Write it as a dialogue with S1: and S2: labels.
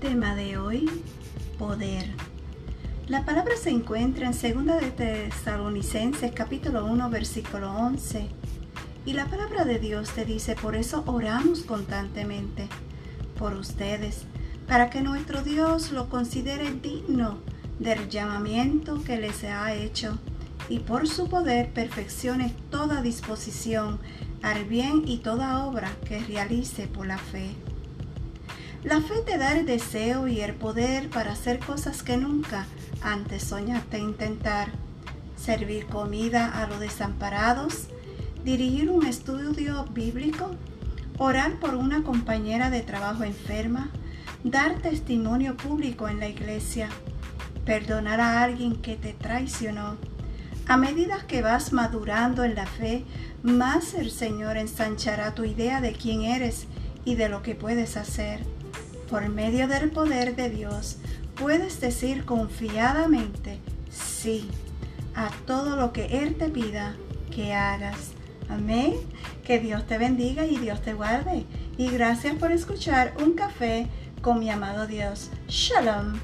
S1: Tema de hoy, poder. La palabra se encuentra en 2 de Tesalonicenses capítulo 1 versículo 11. Y la palabra de Dios te dice, por eso oramos constantemente por ustedes, para que nuestro Dios lo considere digno del llamamiento que les ha hecho y por su poder perfeccione toda disposición al bien y toda obra que realice por la fe. La fe te da el deseo y el poder para hacer cosas que nunca antes soñaste intentar. Servir comida a los desamparados, dirigir un estudio bíblico, orar por una compañera de trabajo enferma, dar testimonio público en la iglesia, perdonar a alguien que te traicionó. A medida que vas madurando en la fe, más el Señor ensanchará tu idea de quién eres y de lo que puedes hacer. Por medio del poder de Dios puedes decir confiadamente sí a todo lo que Él te pida que hagas. Amén. Que Dios te bendiga y Dios te guarde. Y gracias por escuchar un café con mi amado Dios. Shalom.